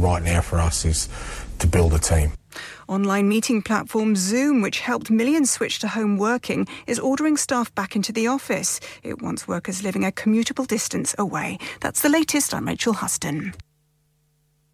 right now for us is to build a team. Online meeting platform Zoom, which helped millions switch to home working, is ordering staff back into the office. It wants workers living a commutable distance away. That's the latest. I'm Rachel Huston.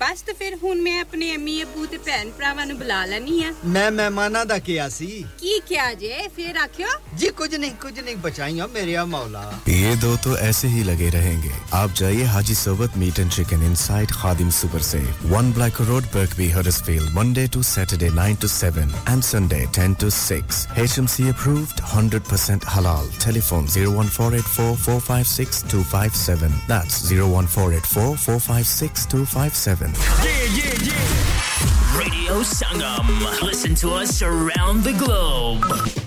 ਬਸ ਤੇ ਫਿਰ ਹੁਣ ਮੈਂ ਆਪਣੇ ਅੰਮੀ ਅਬੂ ਤੇ ਭੈਣ ਭਰਾਵਾਂ ਨੂੰ ਬੁਲਾ ਲੈਣੀ ਆ ਮੈਂ ਮਹਿਮਾਨਾਂ ਦਾ ਕਿਹਾ ਸੀ ਕੀ ਕਿਹਾ ਜੇ ਫਿਰ ਆਖਿਓ जी कुछ नहीं कुछ नहीं बचाइयो मेरे मौला ये दो तो ऐसे ही लगे रहेंगे आप जाइए Haji Sobat meat and chicken inside Khadim super से one Black Road Birkby Huddersfield Monday to Saturday 9 to 7 and Sunday 10 to 6 HMC approved 100% halal telephone 01484 456 257 that's 01484 456 257 yeah, yeah, yeah. Radio Sangam. Listen to us around the globe.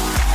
Bye.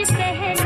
इस पहले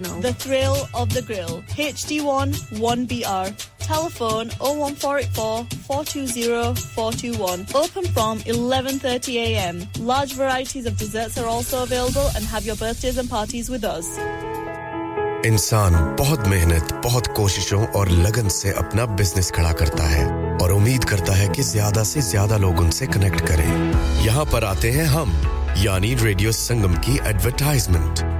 Original. The thrill of the grill. HD1 1BR. Telephone 01484 420 421. Open from 11:30 a.m. Large varieties of desserts are also available and have your birthdays and parties with us. इंसान बहुत मेहनत बहुत कोशिशों और लगन से अपना बिजनेस खड़ा करता है और उम्मीद करता है कि ज्यादा से ज्यादा लोग उनसे कनेक्ट करें यहाँ पर आते हैं हम यानी रेडियो संगम की advertisement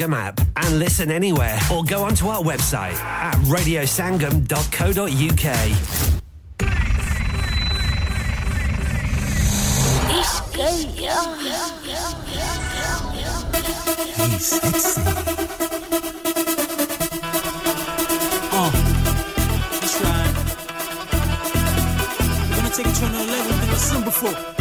app and listen anywhere or go onto our website at radiosangam.co.uk. Oh, gonna take it to another level we've seen before.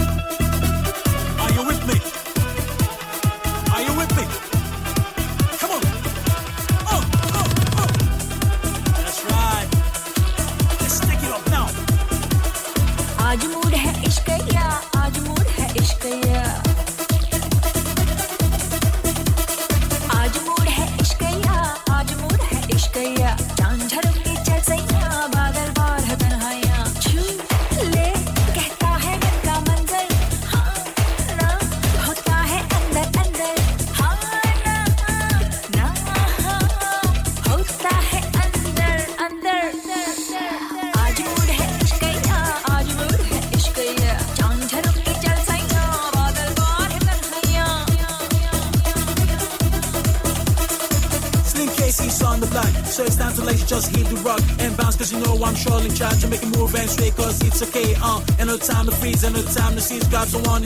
And no time to seize. Grab someone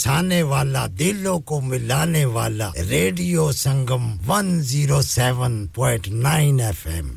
बसाने वाला दिलों को मिलाने वाला रेडियो संगम 107.9 FM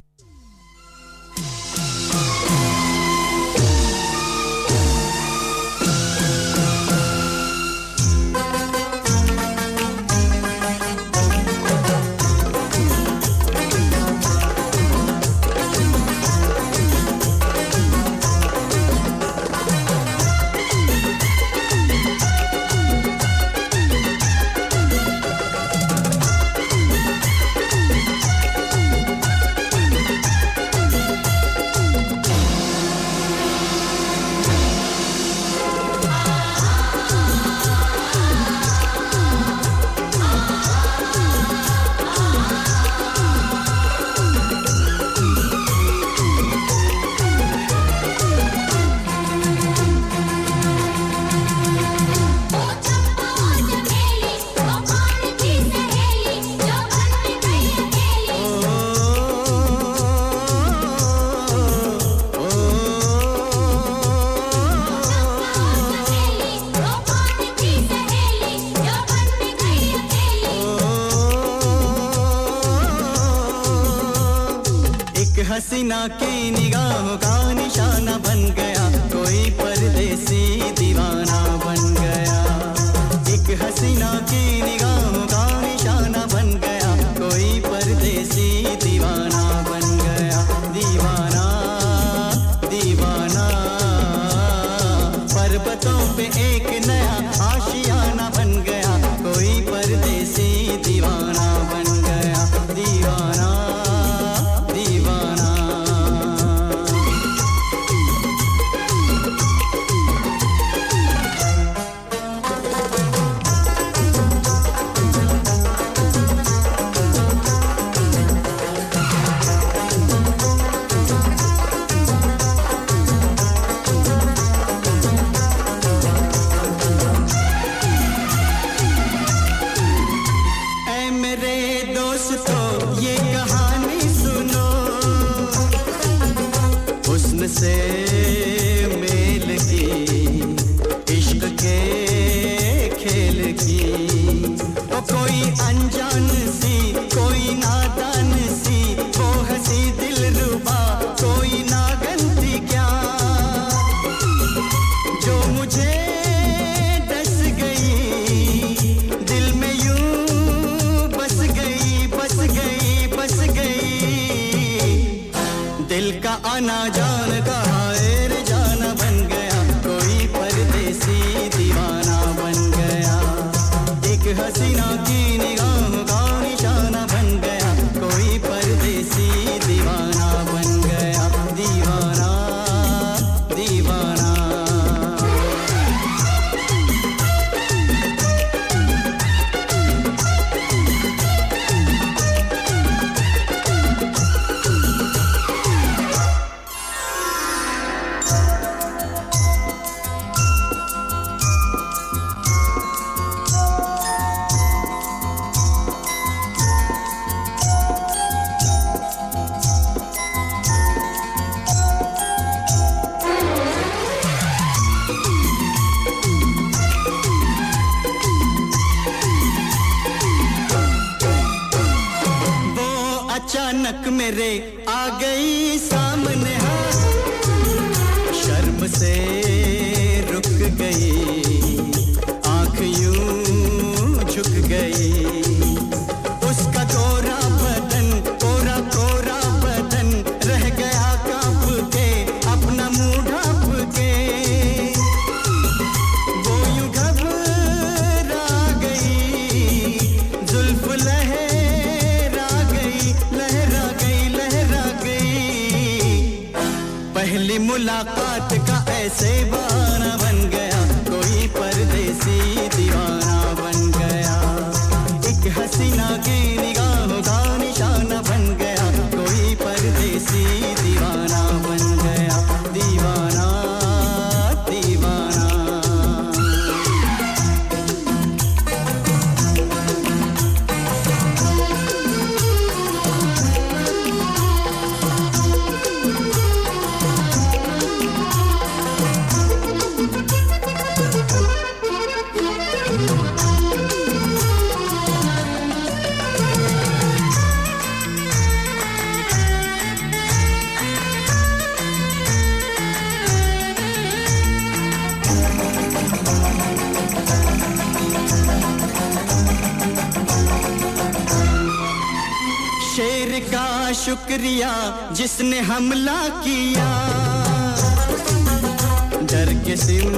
soy शुक्रिया जिसने हमला किया। डर के सिम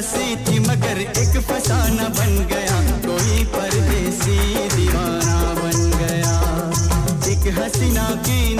प्यासी थी, मगर एक फसाना बन गया। कोई परदेसी दीवाना बन गया। एक हसीना की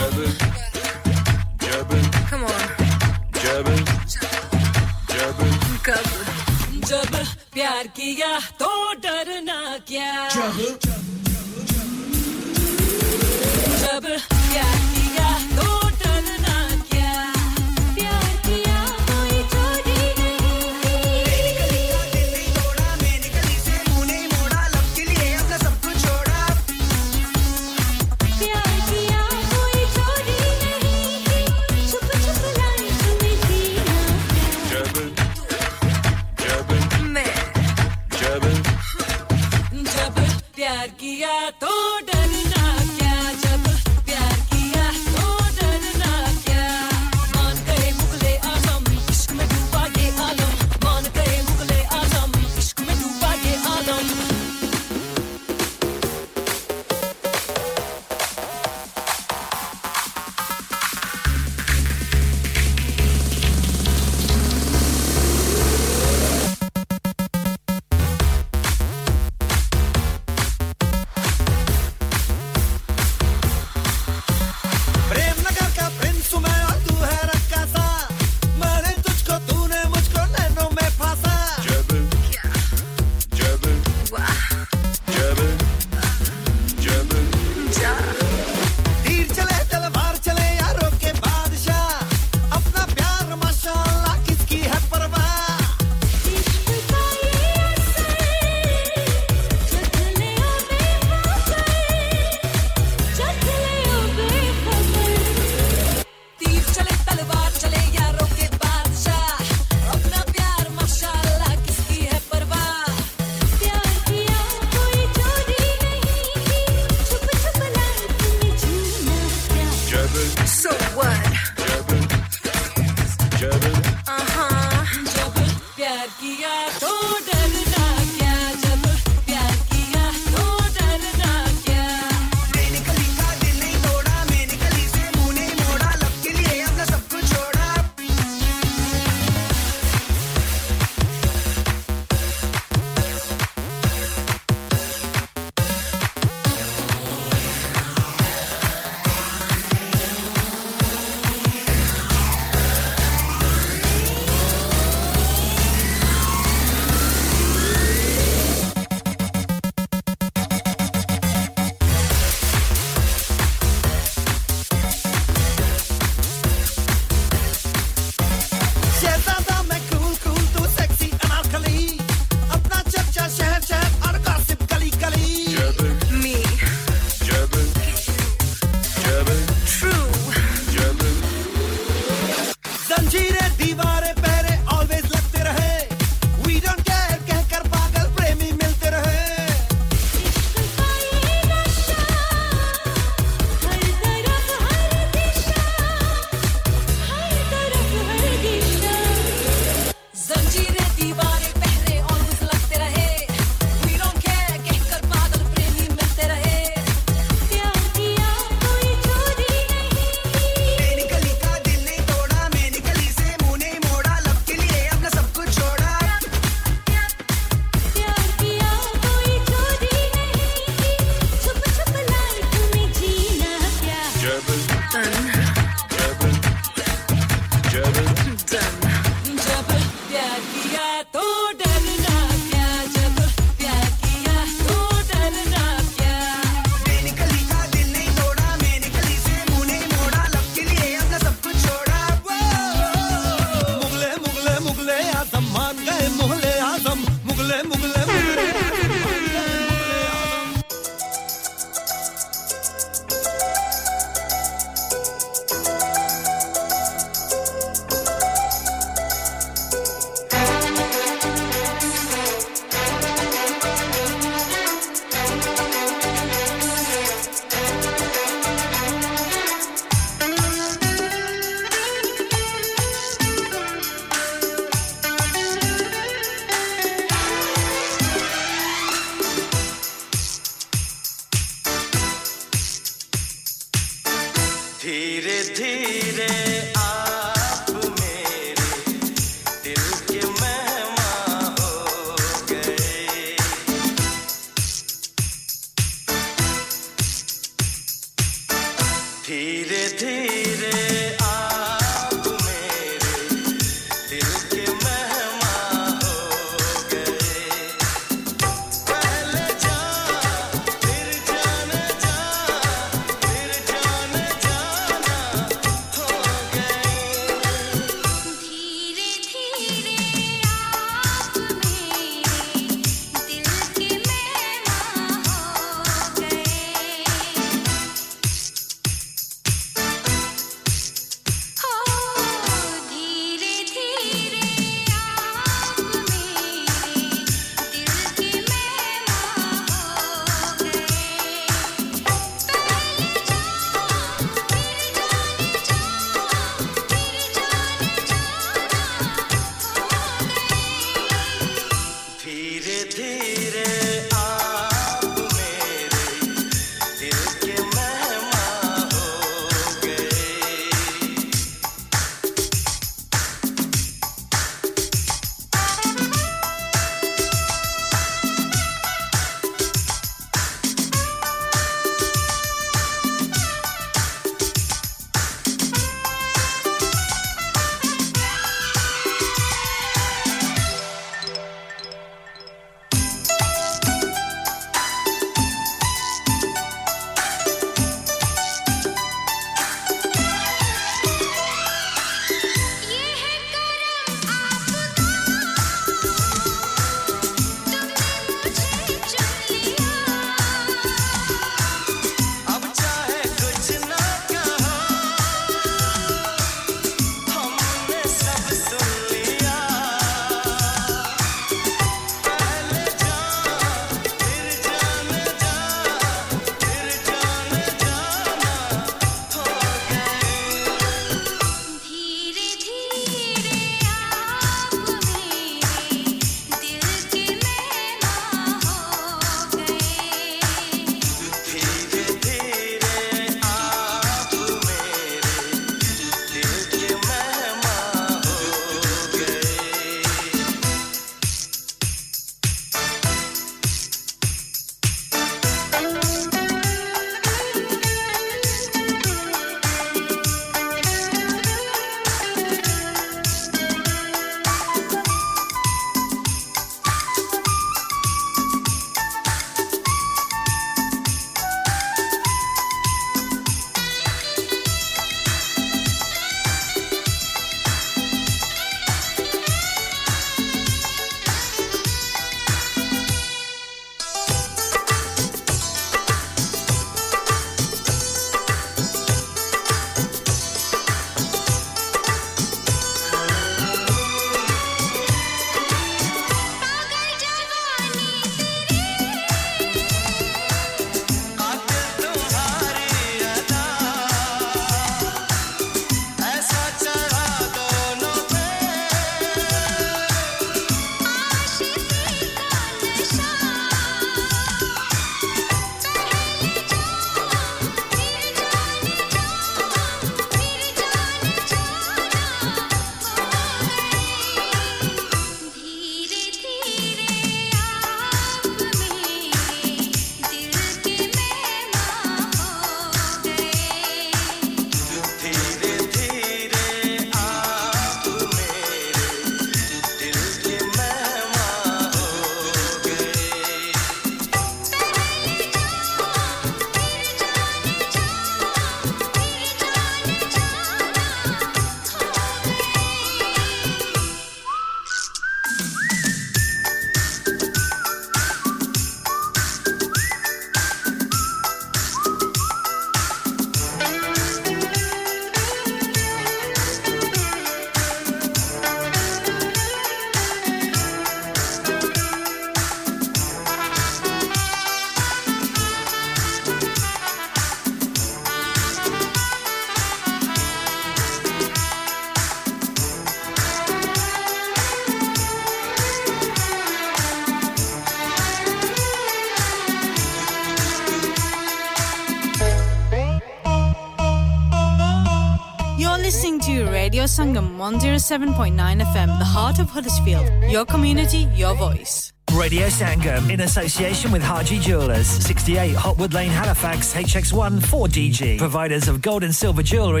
Sangam 107.9 FM, the heart of Huddersfield. Your community, your voice. Radio Sangam in association with Haji Jewelers, 68 Hopwood Lane, Halifax, HX1 4DG. Providers of gold and silver jewellery